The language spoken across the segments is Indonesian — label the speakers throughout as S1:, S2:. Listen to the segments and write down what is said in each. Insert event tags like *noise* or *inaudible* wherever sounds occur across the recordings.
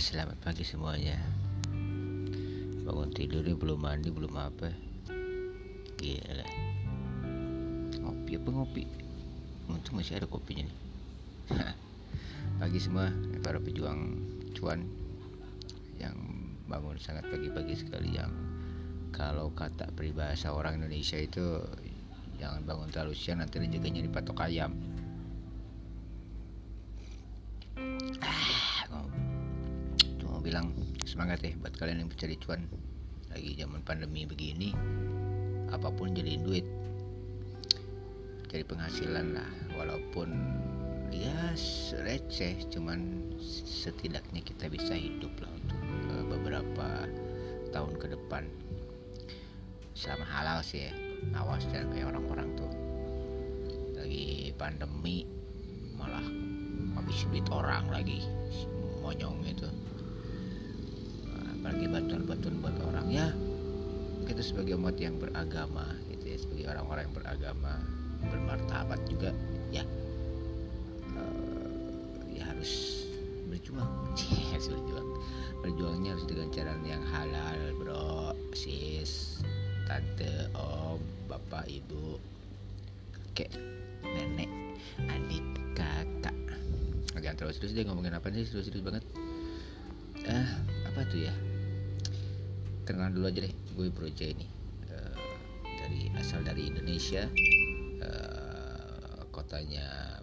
S1: selamat pagi semuanya. Bangun tidur nih belum mandi belum apa. Gila. Ngopi apa ngopi? Untung masih ada kopinya nih. *laughs* Pagi semua para pejuang cuan Yang bangun sangat pagi-pagi sekali Yang kalau kata peribahasa orang Indonesia itu Jangan bangun terlalu siang nanti rezekinya dipatok ayam semangat ya buat kalian yang mencari cuan. Lagi zaman pandemi begini apa pun jadi duit cari penghasilan lah. Walaupun ya receh cuman setidaknya kita bisa hidup lah untuk uh, beberapa tahun ke depan. Sama halal sih ya awas jangan kayak orang-orang tuh. Lagi pandemi malah habis duit orang lagi monyong itu apalagi bantuan-bantuan buat orang ya. Kita sebagai umat yang beragama gitu ya sebagai orang-orang yang beragama bermartabat juga ya. Uh, ya harus berjuang. *laughs* Harus berjuang. Berjuangnya harus dengan cara yang halal bro. Sis tante om bapak ibu kakek nenek adik kakak. Jangan terlalu serius deh ngomongin apa sih? Serius-serius banget. Ah apa tuh ya kenalan dulu aja deh gue Broja ini. Uh, dari asal dari Indonesia uh, kotanya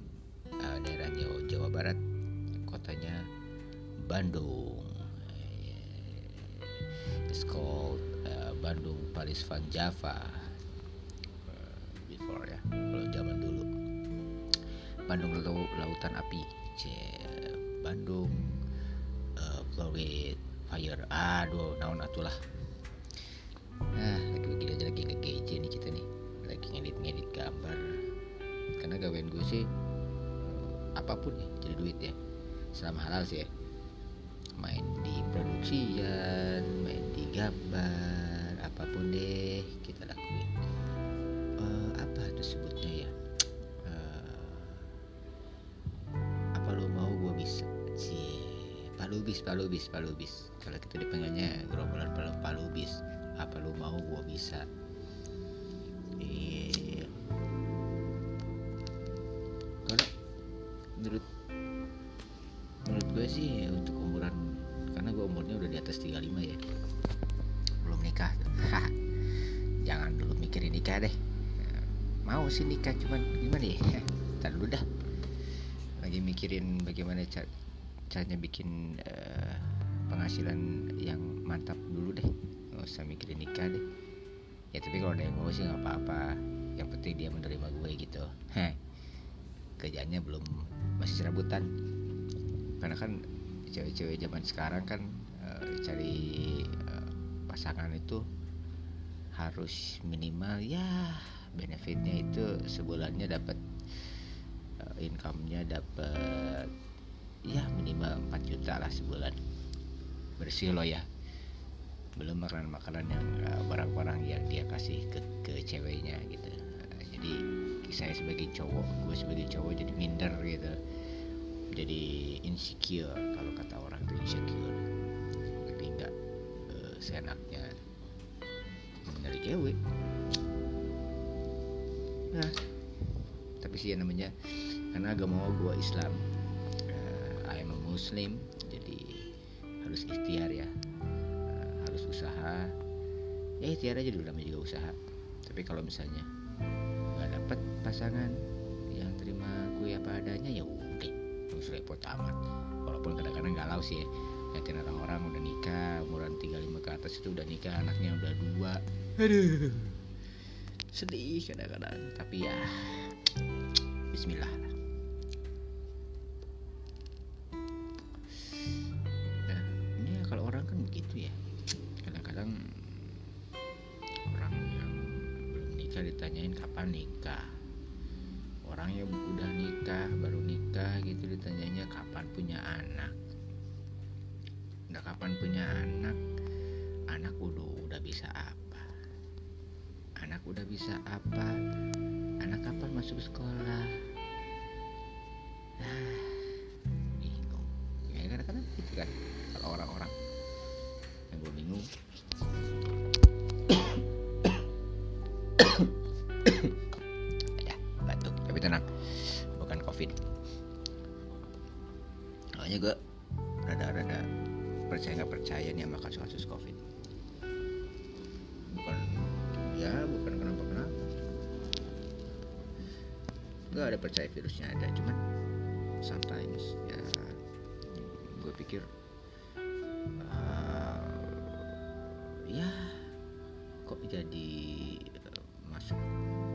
S1: uh, daerahnya Jawa Barat kotanya Bandung. It's called uh, Bandung Paris Van Java. Uh, before ya kalau zaman dulu. Bandung lautan api C Bandung uh, Florida fire aduh naon atulah nah lagi begini aja lagi nge nih kita nih. Lagi ngedit-ngedit gambar. Karena gawain gue sih apa pun ya jadi duit ya. Selama halal sih ya. Main di produksian main di gambar apa pun deh kita lakuin. Uh, apa itu sebutnya ya? Uh, apa lo mau gue bisa? Sih palubis palubis palubis. Kalau kita dipanggilnya gerombolan palubis apa lu mau gua bisa? Iya. Kalau menurut menurut gue sih untuk umuran karena gue umurnya udah di atas 35 ya. Belum nikah. *laughs* Jangan dulu mikirin nikah deh. Mau sih nikah cuman gimana ya? *laughs* Ntar dulu dah. Lagi mikirin bagaimana cara caranya bikin uh, penghasilan yang mantap dulu deh nggak usah mikirin nikah deh. Ya tapi kalau ada yang mau sih nggak apa-apa. Yang penting dia menerima gue gitu. Heh. Kerjanya belum masih serabutan. Karena kan cewek-cewek zaman sekarang kan uh, cari uh, pasangan itu harus minimal ya benefitnya itu sebulannya dapat uh, income-nya dapat ya minimal 4 juta lah sebulan. Bersih lo ya belum makanan-makanan yang uh, barang-barang yang dia kasih ke ke ceweknya gitu. Jadi saya sebagai cowok gue sebagai cowok jadi minder gitu. Jadi insecure kalau kata orang tuh insecure. Jadi nggak uh, seenaknya mencari cewek. Nah tapi sih ya namanya karena agama gue Islam uh, I am a Muslim jadi harus ikhtiar ya usaha. Ya ikhtiar aja dulu namanya juga usaha. Tapi kalau misalnya nggak dapet pasangan yang terima gue apa adanya ya udah terus repot amat. Walaupun kadang-kadang galau sih ya liatin orang-orang udah nikah umuran 35 ke atas itu udah nikah anaknya udah dua. Aduh sedih kadang-kadang. Tapi ya Bismillah nah bingung ya kadang-kadang gitu kan kalau orang-orang yang gue bingung percaya virusnya ada cuman sometimes ya gue pikir uh, ya kok jadi uh, masuk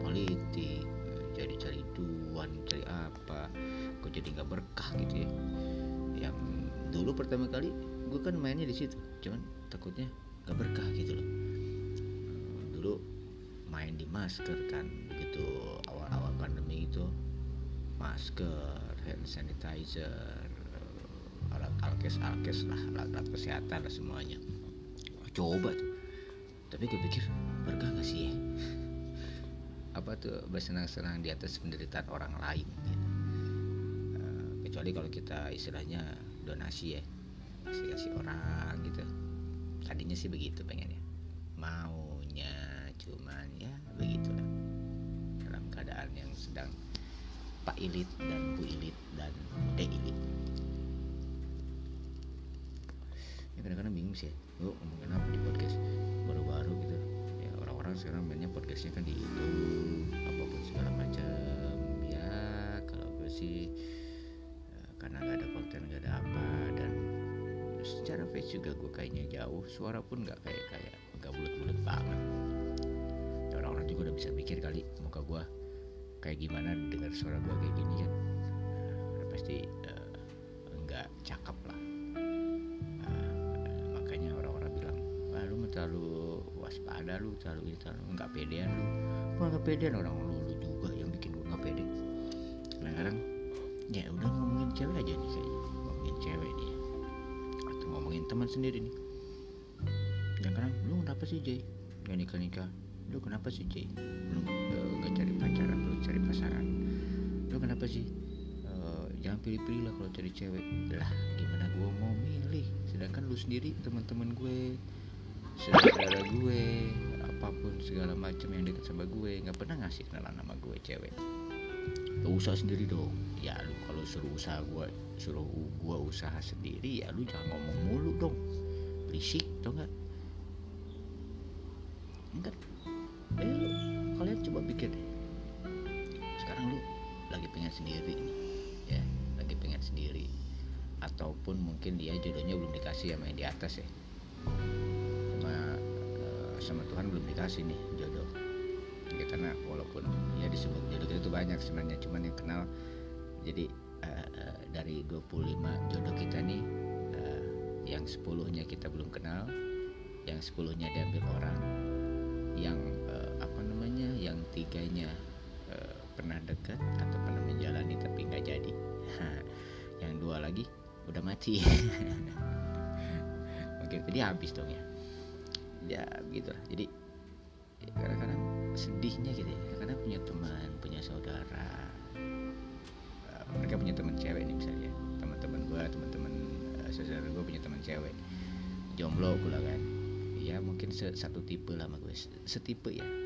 S1: politik jadi cari duan cari apa kok jadi nggak berkah gitu ya. Yang dulu pertama kali gue kan mainnya di situ cuman takutnya nggak berkah gitu loh. Dulu main di masker kan begitu awal-awal pandemi itu masker hand sanitizer alat alkes alkes lah alat alat kesehatan lah semuanya. Coba tuh. Tapi gue pikir berkah gak sih? Ya *laughs* apa tuh bersenang-senang di atas penderitaan orang lain gitu. uh, kecuali kalau kita istilahnya donasi ya kasih kasih orang gitu. Tadinya sih begitu pengennya. Maunya cuman ya begitulah. Dalam keadaan yang sedang Pak Ilit dan Bu Ilit dan De Ilit. Ya kadang-kadang bingung sih lu ngomongin apa di podcast? Baru-baru gitu. Ya orang-orang sekarang mainnya podcastnya kan di YouTube apa pun segala macam. Ya kalau gue sih ya, karena nggak ada konten nggak ada apa dan secara face juga gue kayaknya jauh suara pun nggak kayak kayak nggak bulat-bulat banget. Ya, orang-orang juga udah bisa pikir kali muka gue kayak gimana dengar suara gue kayak gini kan? Udah pasti uh, nggak cakep lah. Uh, makanya orang-orang bilang wah lu terlalu waspada lu terlalu ini terlalu nggak pedean lu. Gua nggak pedean orang lu, juga yang bikin gue nggak pede. Kadang-kadang ya udah ngomongin cewek aja nih kayaknya ngomongin cewek nih. Atau ngomongin teman sendiri nih. Yang kadang lu kenapa sih Jay gak nikah nikah lu kenapa sih Jay lu gak cari pacaran lu cari pasaran lu kenapa sih? Uh, jangan pilih-pilih lah kalau cari cewek. Lah gimana gua mau milih? Sedangkan lu sendiri teman-teman gue saudara gue apa pun segala macam yang deket sama gue nggak pernah ngasih kenalan nama gue cewek. Lu usaha sendiri dong. Ya lu kalau suruh usaha gue suruh gue usaha sendiri ya lu jangan ngomong mulu dong. Berisik tau nggak? Enggak eh coba pikir deh. Sekarang lu lagi pengen sendiri nih ya. Lagi pengen sendiri. Ataupun mungkin dia jodohnya belum dikasih sama yang di atas ya. Sama uh, sama Tuhan belum dikasih nih jodoh. Ya karena walaupun ya disebut jodoh itu banyak sebenarnya cuman yang kenal. Jadi uh, uh, dari 25 jodoh kita nih uh, yang 10 nya kita belum kenal yang 10 nya diambil orang yang uh, yang tiganya uh, pernah dekat atau pernah menjalani tapi nggak jadi. Yang dua lagi udah mati. *laughs* Oke jadi habis dong ya. Ya begitu lah jadi kadang-kadang sedihnya gitu ya. Karena punya teman punya saudara uh, mereka punya teman cewek nih misalnya. Teman-teman gue teman-teman uh, saudara gue punya teman cewek. Jomblo pula kan. Ya mungkin satu tipe lah sama gue setipe ya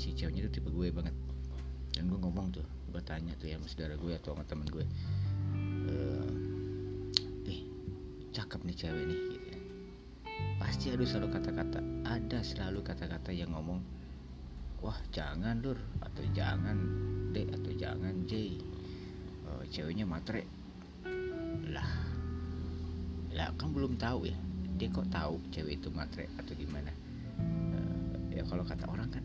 S1: si ceweknya itu tipe gue banget. Dan gue ngomong tuh gue tanya tuh ya sama saudara gue atau sama teman gue uh, eh cakep nih cewek nih gitu ya. pasti ada selalu kata-kata ada selalu kata-kata yang ngomong wah jangan lur atau jangan dek atau jangan J. Uh, ceweknya matre. Lah lah kan belum tahu ya dia kok tahu cewek itu matre atau gimana? Uh, ya kalau kata orang kan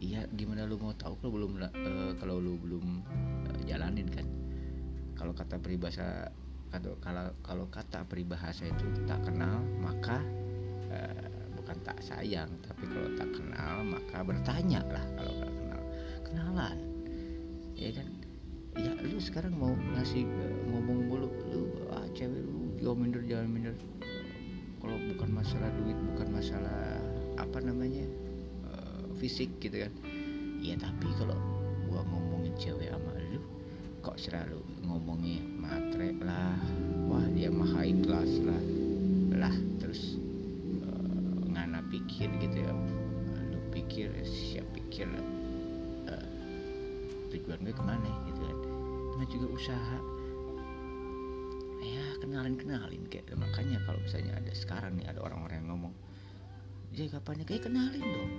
S1: iya gimana lu mau tahu kalau belum uh, kalau lu belum uh, jalanin kan? Kalau kata peribahasa kalau kalau kalau kata peribahasa itu tak kenal maka uh, bukan tak sayang tapi kalau tak kenal maka bertanya lah kalau tak kenal. Kenalan. Ya kan? Ya lu sekarang mau ngasih uh, ngomong mulu lu ah cewek lu jauh minder jangan minder. Kalau bukan masalah duit bukan masalah apa namanya fisik gitu kan. Ya tapi kalau gua ngomongin cewek sama lu kok selalu ngomongnya matre lah. Wah dia mah high class lah. Lah terus uh, ngana pikir gitu ya. Lu pikir siap pikir uh, tujuan gue ke mana gitu kan. Namanya juga usaha. Ya kenalin kenalin kayak makanya kalau misalnya ada sekarang nih ada orang-orang yang ngomong jadi kapannya kayak kenalin dong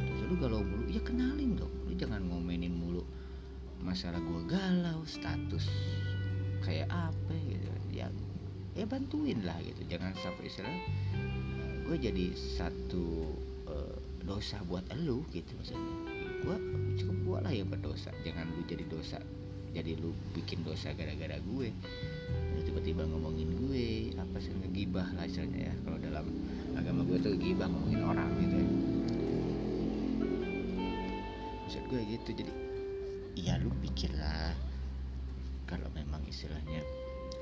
S1: terus lu galau mulu ya kenalin dong. Lu jangan ngomenin mulu masalah gue galau status kayak apa gitu. Ya ya bantuin lah gitu. Jangan sampai istilah gue jadi satu uh, dosa buat elu gitu maksudnya. Gue cukup gue lah yang berdosa. Jangan lu jadi dosa jadi lu bikin dosa gara-gara gue. Tiba-tiba ngomongin gue apa sih ngegibah lah istilahnya ya. Kalau dalam agama gue tuh gibah ngomongin orang gitu ya maksud gue gitu jadi ya lu pikir lah kalau memang istilahnya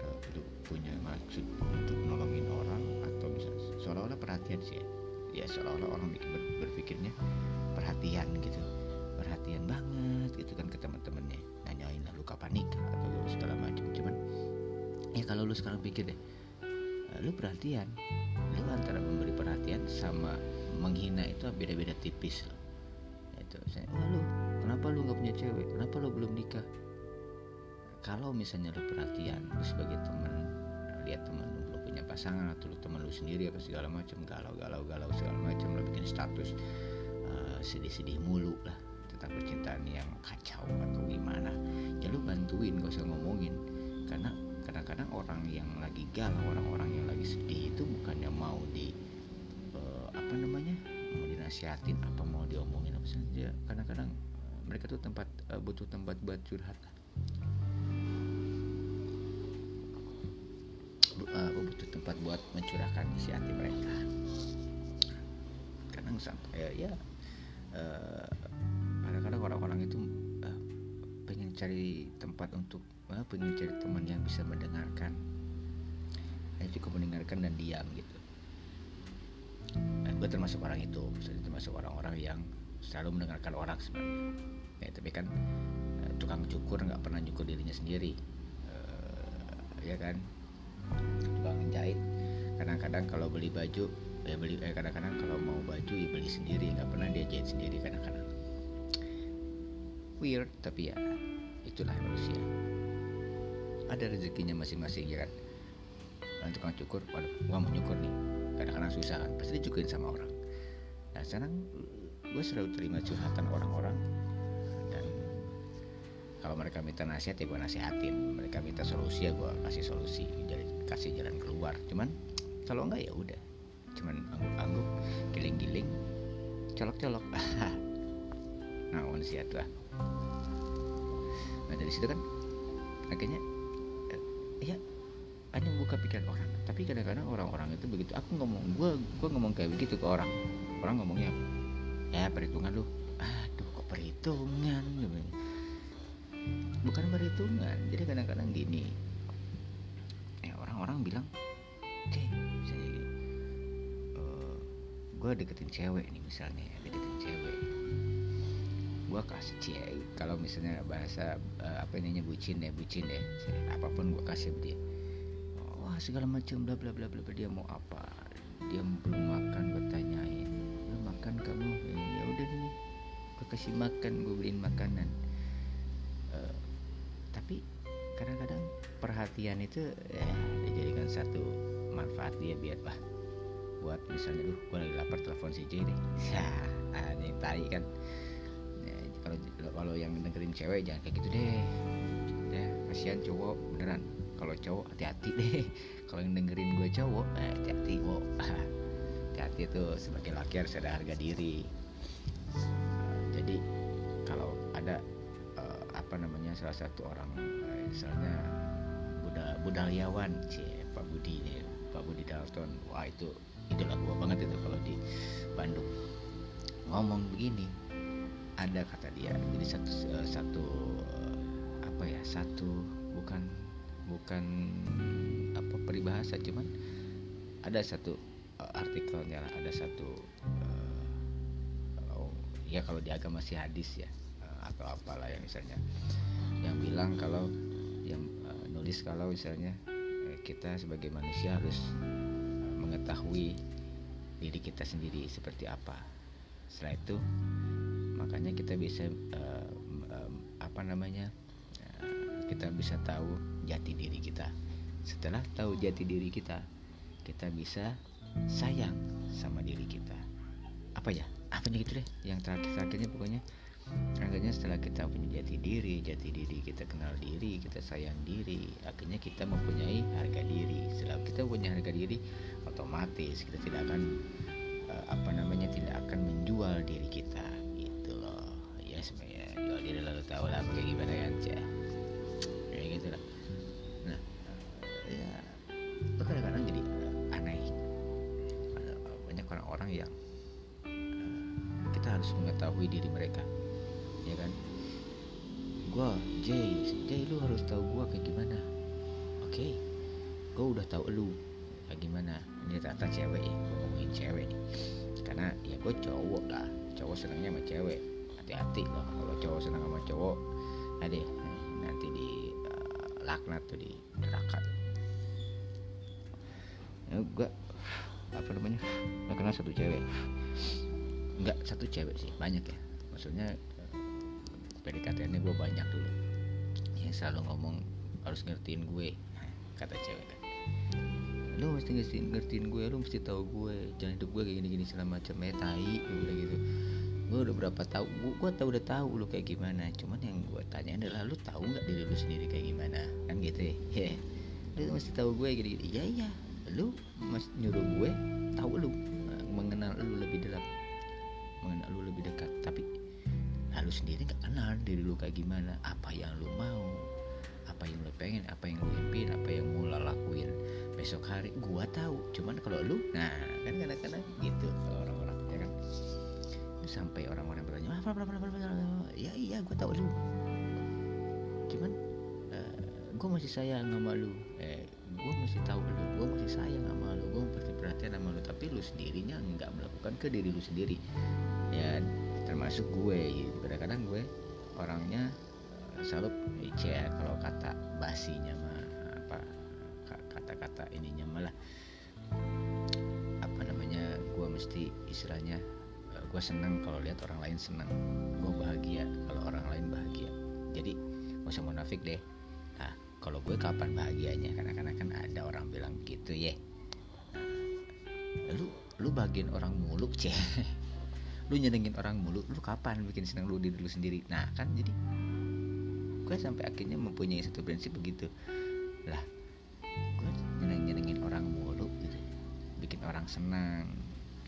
S1: uh, lu punya maksud untuk nolongin orang atau bisa seolah-olah perhatian sih ya, ya seolah-olah orang ber, berpikirnya perhatian gitu. Perhatian banget gitu kan ke teman-temannya. Nanyain lu kapan nikah? atau segala macam. Cuman ya kalau lu sekarang pikir deh uh, lu perhatian. Lu antara memberi perhatian sama menghina itu beda-beda tipis loh itu saya kenapa lu nggak punya cewek? Kenapa lu belum nikah? Kalau misalnya lu perhatian lu sebagai teman lihat teman lu belum punya pasangan atau lu teman lu sendiri apa segala macam galau galau galau segala macam lu bikin status uh, sedih-sedih mulu lah tentang percintaan yang kacau atau gimana ya lu bantuin gak usah ngomongin. Karena kadang-kadang orang yang lagi galau orang-orang yang lagi sedih itu bukannya mau di uh, apa namanya dinasihatin apa mau diomongin apa saja kadang-kadang uh, mereka tuh tempat uh, butuh tempat buat curhat uh, butuh tempat buat mencurahkan isi hati mereka. Kadang sampai ya uh, kadang-kadang orang-orang itu uh, pengen cari tempat untuk uh, pengen cari teman yang bisa mendengarkan. Hanya cukup mendengarkan dan diam gitu gue termasuk orang itu misalnya termasuk orang-orang yang selalu mendengarkan orang sebenarnya. Ya tapi kan uh, tukang cukur nggak pernah nyukur dirinya sendiri. Uh, ya kan? Tukang jahit kadang-kadang kalau beli baju ya beli eh, kadang-kadang kalau mau baju ya beli sendiri. Nggak pernah dia jahit sendiri kadang-kadang. Weird tapi ya itulah manusia. Ada rezekinya masing-masing ya kan? Dan tukang cukur waduh gua mau nyukur nih kadang-kadang susah kan pasti dicukurin sama orang. Nah sekarang gue selalu terima curhatan orang-orang dan kalau mereka minta nasihat ya gue nasihatin. Mereka minta solusi ya gue kasih solusi jadi kasih jalan keluar. Cuman kalau enggak ya udah. Cuman angguk-angguk giling-giling colok-colok. Nah siat lah nah dari situ kan akhirnya ya hanya buka pikiran orang tapi kadang-kadang orang-orang itu begitu. Aku ngomong gue gue ngomong kayak begitu ke orang. Orang ngomongnya ya perhitungan lu. Aduh kok perhitungan? Bukan perhitungan. Jadi kadang-kadang gini. Ya orang-orang bilang okay, misalnya gue deketin cewek nih misalnya deketin cewek. Gue kasih cewek kalau misalnya bahasa uh, apa namanya bucin deh bucin deh apa pun gue kasih dia segala macam bla bla bla bla dia mau apa? Dia belum makan gue tanyain. Belum makan kamu? Eh, ya udah nih gue kasih makan gue beliin makanan. Uh, tapi kadang-kadang perhatian itu eh dijadikan satu manfaat dia biar bah buat misalnya duh gue lagi lapar telepon si J deh. *laughs* Ya ini tai kan. Ya, kalau kalau yang dengerin cewek jangan kayak gitu deh. Ya kasihan cowok beneran kalau cowok hati-hati deh. *laughs* Kalau yang dengerin gue cowok eh, hati-hati kok. *laughs* Hati-hati tuh sebagai laki harus ada harga diri. Jadi kalau ada uh, apa namanya salah satu orang uh, misalnya Buda Budayawan cie Pak Budi nih Pak Budi Dalton wah itu idola gua banget itu kalau di Bandung. Ngomong begini ada kata dia jadi satu satu apa ya satu bukan bukan apa peribahasa cuman ada satu uh, artikelnya ada satu uh, oh, ya kalau di agama sih hadis ya uh, atau apalah yang misalnya yang bilang kalau yang uh, nulis kalau misalnya uh, kita sebagai manusia harus uh, mengetahui diri kita sendiri seperti apa. Setelah itu makanya kita bisa uh, um, apa namanya kita bisa tahu jati diri kita. Setelah tahu jati diri kita kita bisa sayang sama diri kita. Apa ya? Apanya gitu deh yang terakhir terakhirnya pokoknya. Akhirnya setelah kita punya jati diri jati diri kita kenal diri kita sayang diri akhirnya kita mempunyai harga diri. Setelah kita punya harga diri otomatis kita tidak akan uh, apa namanya tidak akan menjual diri kita. Gitu loh. Ya. Sebenarnya jual diri lalu tahu lah kayak gimana kan cah orang-orang yang uh, kita harus mengetahui diri mereka ya kan? Gue Jay Jay lu harus tahu gue kayak gimana. Oke okay. gue udah tahu lu kayak gimana. Ini ternyata cewek ya ngomongin cewek karena ya gue cowok lah cowok senangnya sama cewek. Hati-hati loh kalau cowok senang sama cowok. Ada nanti di uh, laknat tuh di neraka ya gue apa namanya? Gak kenal satu cewek. Nggak satu cewek sih banyak ya. Maksudnya PDKT-nya gue banyak dulu. Yang selalu ngomong harus ngertiin gue kata cewek kan. Lu mesti ngertiin, ngertiin gue lu mesti tahu gue. Jangan hidup gue kayak gini gini segala macam. Ya tai udah gitu. Gue udah berapa tahu gue, gue tau udah tahu lu kayak gimana. Cuman yang gue tanya adalah lu tahu nggak diri lu sendiri kayak gimana? Kan gitu ya. Yeah. lu mesti tahu gue gini gini iya iya lu mesti nyuruh gue tahu lu mengenal lu lebih dalam mengenal lu lebih dekat. Tapi lu sendiri nggak kenal diri lu kayak gimana. Apa yang lu mau apa yang lu pengen apa yang lu impiin apa yang mau lu lakuin besok hari gua tahu. Cuman kalau lu nah kan kadang-kadang gitu orang-orang ya kan? Sampai orang-orang bertanya apa apa apa apa ya iya gua tahu lu. Cuman uh, gua masih sayang sama lu. Eh gua masih tahu lu gua masih sayang sama lu gua masih perhatian sama lu. Tapi lu sendirinya nggak melakukan ke diri lu sendiri. Ya termasuk gue. Gitu. kadang-kadang gue orangnya selalu ya kalau kata basinya mah apa kata-kata ininya malah apa namanya gue mesti istilahnya gue seneng kalau lihat orang lain seneng gue bahagia kalau orang lain bahagia. Jadi gak usah munafik deh kalau gue kapan bahagianya? Karena karena kan ada orang bilang gitu ya lu lu bagian orang muluk *laughs* ceh. Lu nyenengin orang mulu lu kapan bikin seneng lu diri lu sendiri? Nah kan jadi gue sampai akhirnya mempunyai satu prinsip begitu. Lah gue nyeneng nyenengin orang mulu gitu bikin orang senang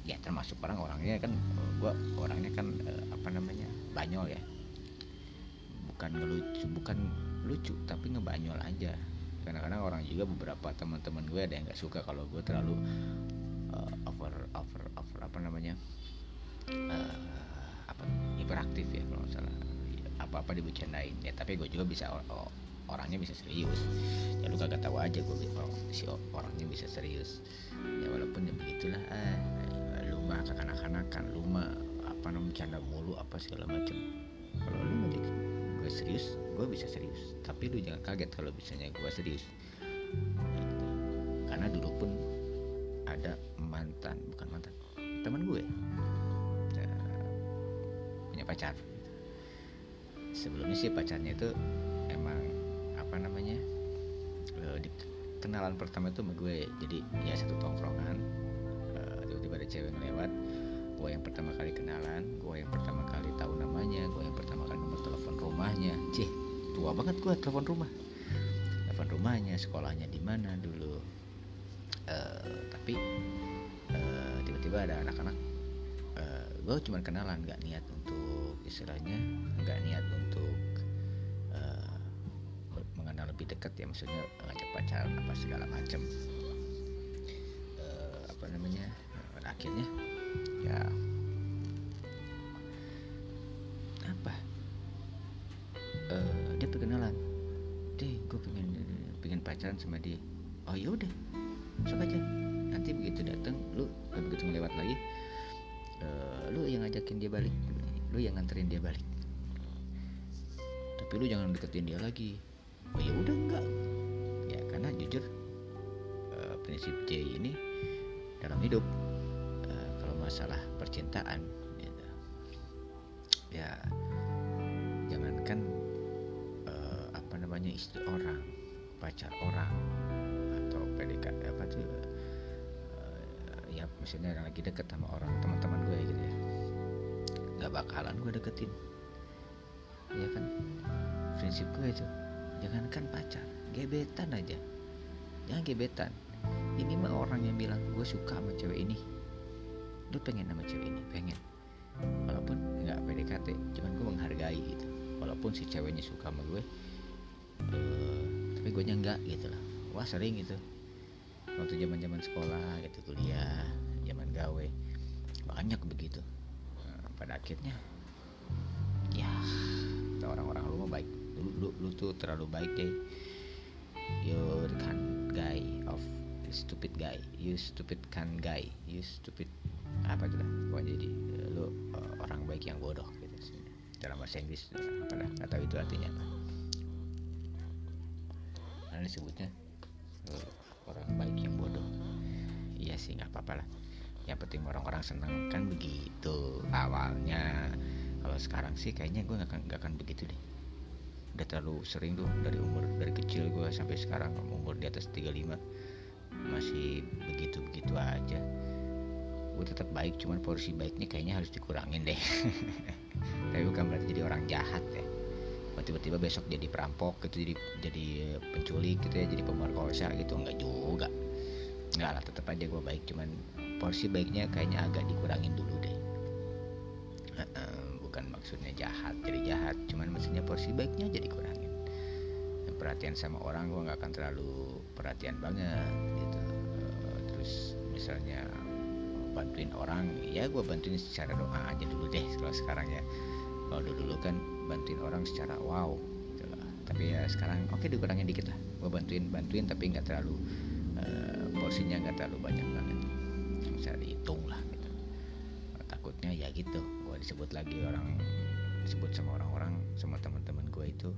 S1: ya termasuk orang orangnya kan gue orangnya kan eh, apa namanya banyol ya. Bukan ngelucu bukan lucu tapi ngebanyol aja. Kadang-kadang orang juga beberapa teman-teman gue ada yang nggak suka kalau gue terlalu uh, over over over apa namanya uh, apa hiperaktif ya kalau salah. Apa-apa dibercandain. Ya tapi gue juga bisa orangnya bisa serius. Ya lu kagak tahu aja gue oh, si orangnya bisa serius. Ya walaupun ya begitulah. Eh, lu mah kanak-kanakan lu mah apa namanya bercanda mulu apa segala macam. Kalau lu mah gue serius gue bisa serius. Tapi lu jangan kaget kalau bisanya gue serius. Karena dulu pun ada mantan bukan mantan teman gue pacar. Sebelumnya sih pacarnya itu emang apa namanya di kenalan pertama itu sama gue jadi ya satu tongkrongan uh, tiba-tiba ada cewek ngelewat gue yang pertama kali kenalan gue yang pertama kali tahu namanya gue yang pertama kali nomor telepon rumahnya. Cih tua banget gue telepon rumah. Telepon rumahnya sekolahnya di mana dulu? Uh, tapi tiba-tiba ada anak-anak. Uh, gue cuma kenalan nggak niat untuk istilahnya nggak niat untuk uh, mengenal lebih dekat ya maksudnya ngajak pacaran apa segala macam uh, apa namanya uh, akhirnya ya apa? Uh, dia perkenalan. Deh gue pengen pengen pacaran sama dia. Oh yaudah sok aja. Nanti begitu datang lu begitu melewat lagi uh, lu yang ngajakin dia balik. Lu yang nganterin dia balik. Tapi lu jangan deketin dia lagi. Oh ya udah enggak. Ya karena jujur uh, prinsip J ini dalam hidup uh, kalau masalah percintaan gitu. ya jangankan uh, apa namanya istri orang pacar orang atau PDKT apa tuh uh, ya maksudnya yang lagi deket sama orang teman-teman gue gitu ya. Nggak bakalan gue deketin. Ya kan? Prinsip gue itu jangankan pacar gebetan aja. Jangan gebetan. Ini mah orang yang bilang gue suka sama cewek ini lu pengen sama cewek ini? Pengen. Walaupun nggak PDKT cuman gue menghargai gitu. Walaupun si ceweknya suka sama gue uh, tapi gue enggak gitu lah. Wah sering gitu. Waktu zaman zaman sekolah gitu kuliah zaman gawe. Banyak begitu. Nah, pada akhirnya ya orang-orang lu mah baik. Lu, lu, lu tuh terlalu baik deh. You're kind guy of stupid guy. You stupid kan guy. You stupid apa lah pokoknya jadi lu uh, orang baik yang bodoh gitu dalam bahasa Inggris apa lah nggak tahu itu artinya apa. Nah disebutnya uh, orang baik yang bodoh. Iya sih nggak apa-apa lah. Yang penting orang-orang seneng kan begitu awalnya. Kalau sekarang sih kayaknya gue nggak akan, gak akan begitu deh. Udah terlalu sering tuh dari umur dari kecil gue sampai sekarang umur di atas 35 masih begitu-begitu aja gue tetap baik cuman porsi baiknya kayaknya harus dikurangin deh. *laughs* Tapi bukan berarti jadi orang jahat ya. Tiba-tiba besok jadi perampok gitu jadi jadi penculik gitu ya jadi pemerkosa gitu nggak juga. Nggak lah tetap aja gue baik cuman porsi baiknya kayaknya agak dikurangin dulu deh. Bukan maksudnya jahat jadi jahat cuman maksudnya porsi baiknya jadi kurangin perhatian sama orang gue nggak akan terlalu perhatian banget gitu. Terus misalnya bantuin orang ya gue bantuin secara doa aja dulu deh kalau sekarang ya. Kalau dulu, dulu kan bantuin orang secara wow gitu lah. tapi ya sekarang oke okay, dikurangin dikit lah. Gue bantuin bantuin tapi nggak terlalu uh, porsinya nggak terlalu banyak banget. Bisa dihitung lah gitu. Takutnya ya gitu gue disebut lagi orang disebut sama orang-orang sama teman-teman gue itu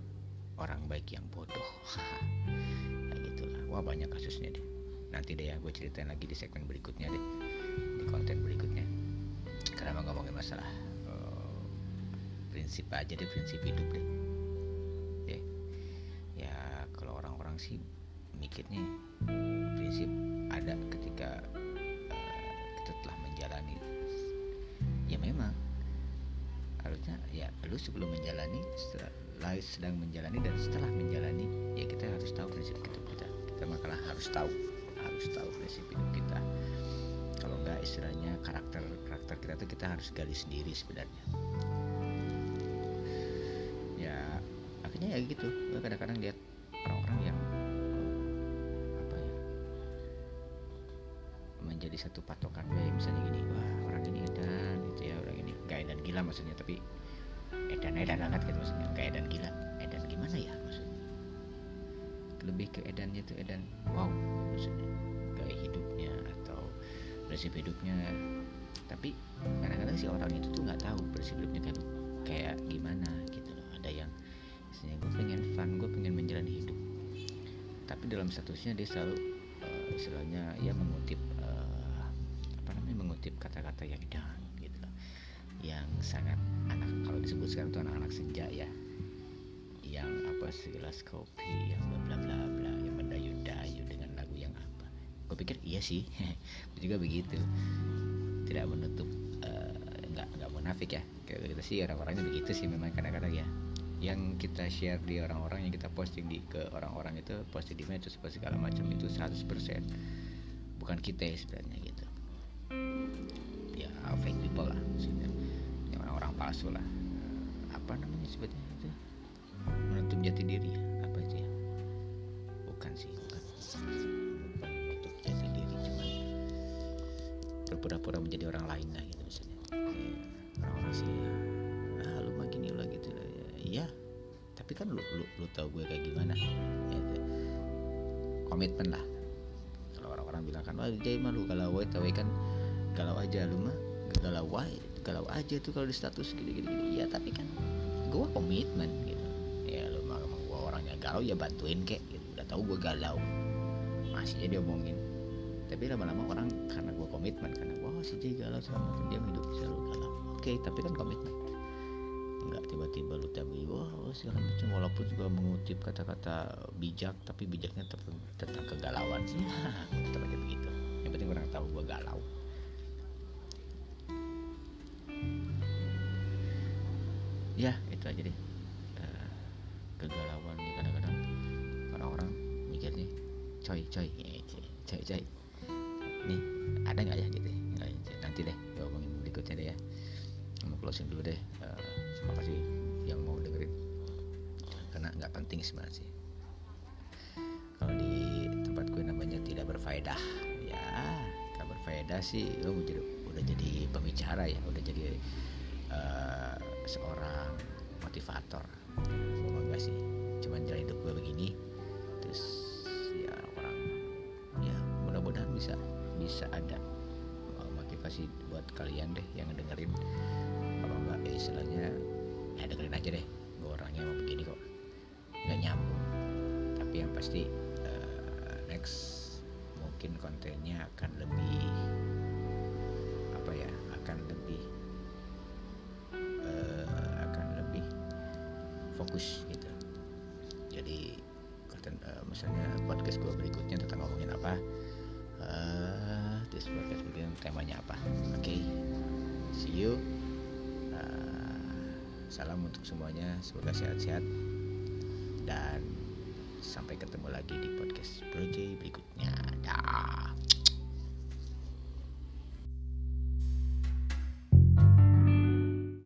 S1: orang baik yang bodoh. *laughs* Ya gitulah wah banyak kasusnya deh. Nanti deh ya gue ceritain lagi di segmen berikutnya deh di konten berikutnya. Karena ngomongin masalah uh, prinsip aja deh prinsip hidup deh. Ya ya kalau orang-orang sih mikirnya prinsip ada ketika uh, kita telah menjalani. Ya memang. Harusnya ya lu sebelum menjalani setelah sedang menjalani dan setelah menjalani ya kita harus tahu prinsip hidup kita kita makalah harus tahu harus tahu prinsip hidup kita istilahnya karakter karakter kita tuh kita harus gali sendiri sebenarnya. Ya akhirnya ya gitu. Kadang-kadang lihat orang-orang yang apa ya menjadi satu patokan gue misalnya gini wah orang ini edan gitu ya orang ini gak edan gila maksudnya tapi edan edan banget gitu maksudnya gak edan gila. Edan gimana ya maksudnya? Lebih ke edannya tuh edan prinsip hidupnya. Tapi kadang-kadang si orang itu tuh nggak tahu prinsip hidupnya kayak kayak gimana gitu loh. Ada yang misalnya gue pengen fun gue pengen menjalani hidup. Tapi dalam statusnya dia selalu uh, istilahnya ya mengutip uh, apa namanya mengutip kata-kata yang dan gitu loh. Yang sangat anak kalau disebut sekarang itu anak-anak senja ya. Yang apa segelas kopi yang iya sih *laughs* juga begitu. Tidak menutup uh, nggak nggak munafik ya. Kayak gitu sih orang-orangnya begitu sih memang kadang-kadang ya. Yang kita share di orang-orang yang kita posting di ke orang-orang itu posting di medsos segala macam itu 100% bukan kita ya sebenarnya gitu. Ya fake people lah maksudnya. Yang orang-orang palsu lah. Apa namanya sebetulnya itu? Menutup jati diri berpura-pura menjadi orang lain lah gitu misalnya ya, orang-orang sih ah lu mah gini lah gitu ya, iya tapi kan lu lu, lu tahu gue kayak gimana ya, itu. komitmen lah kalau orang-orang bilang kan wah jadi mah lu galau tahu kan galau aja lu mah galau wae galau aja tuh kalau di status gini gini, gini. ya tapi kan gue komitmen gitu ya ya galau ya bantuin kek gitu. udah tahu gue galau masih aja diomongin tapi lama-lama orang karena gue komitmen karena si Jay galau selama dia hidup selalu galau oke tapi kan komitmen. Nggak tiba-tiba lu tabi wah segala macam. Walaupun juga mengutip kata-kata bijak tapi bijaknya tentang kegalauan sih. *laughs* Tetap aja begitu. Yang penting orang tahu gue galau. Ya itu aja deh. Uh, kegalauan nih kadang-kadang. Orang-orang mikirnya coy coy coy coy. Nih ada nggak ya gitu closing dulu deh. Uh, terima kasih yang mau dengerin. Karena nggak penting sebenarnya sih. Kalau di tempat gue namanya tidak berfaedah. Ya nggak berfaedah sih. Lo jadi udah jadi pembicara ya udah jadi uh, seorang motivator. Gue bangga sih. Cuman jalan hidup gue begini terus ya orang ya mudah-mudahan bisa bisa ada motivasi buat kalian deh yang dengerin istilahnya. Ya dengerin aja deh gue orangnya mau begini kok. Nggak nyambung. Tapi yang pasti uh, next mungkin kontennya akan lebih apa ya akan lebih uh, akan lebih fokus gitu. Jadi konten uh, misalnya podcast gue berikutnya tentang ngomongin apa uh, terus podcast berikutnya temanya apa. Oke okay. see you salam untuk semuanya semoga sehat-sehat. Dan sampai ketemu lagi di podcast Proje berikutnya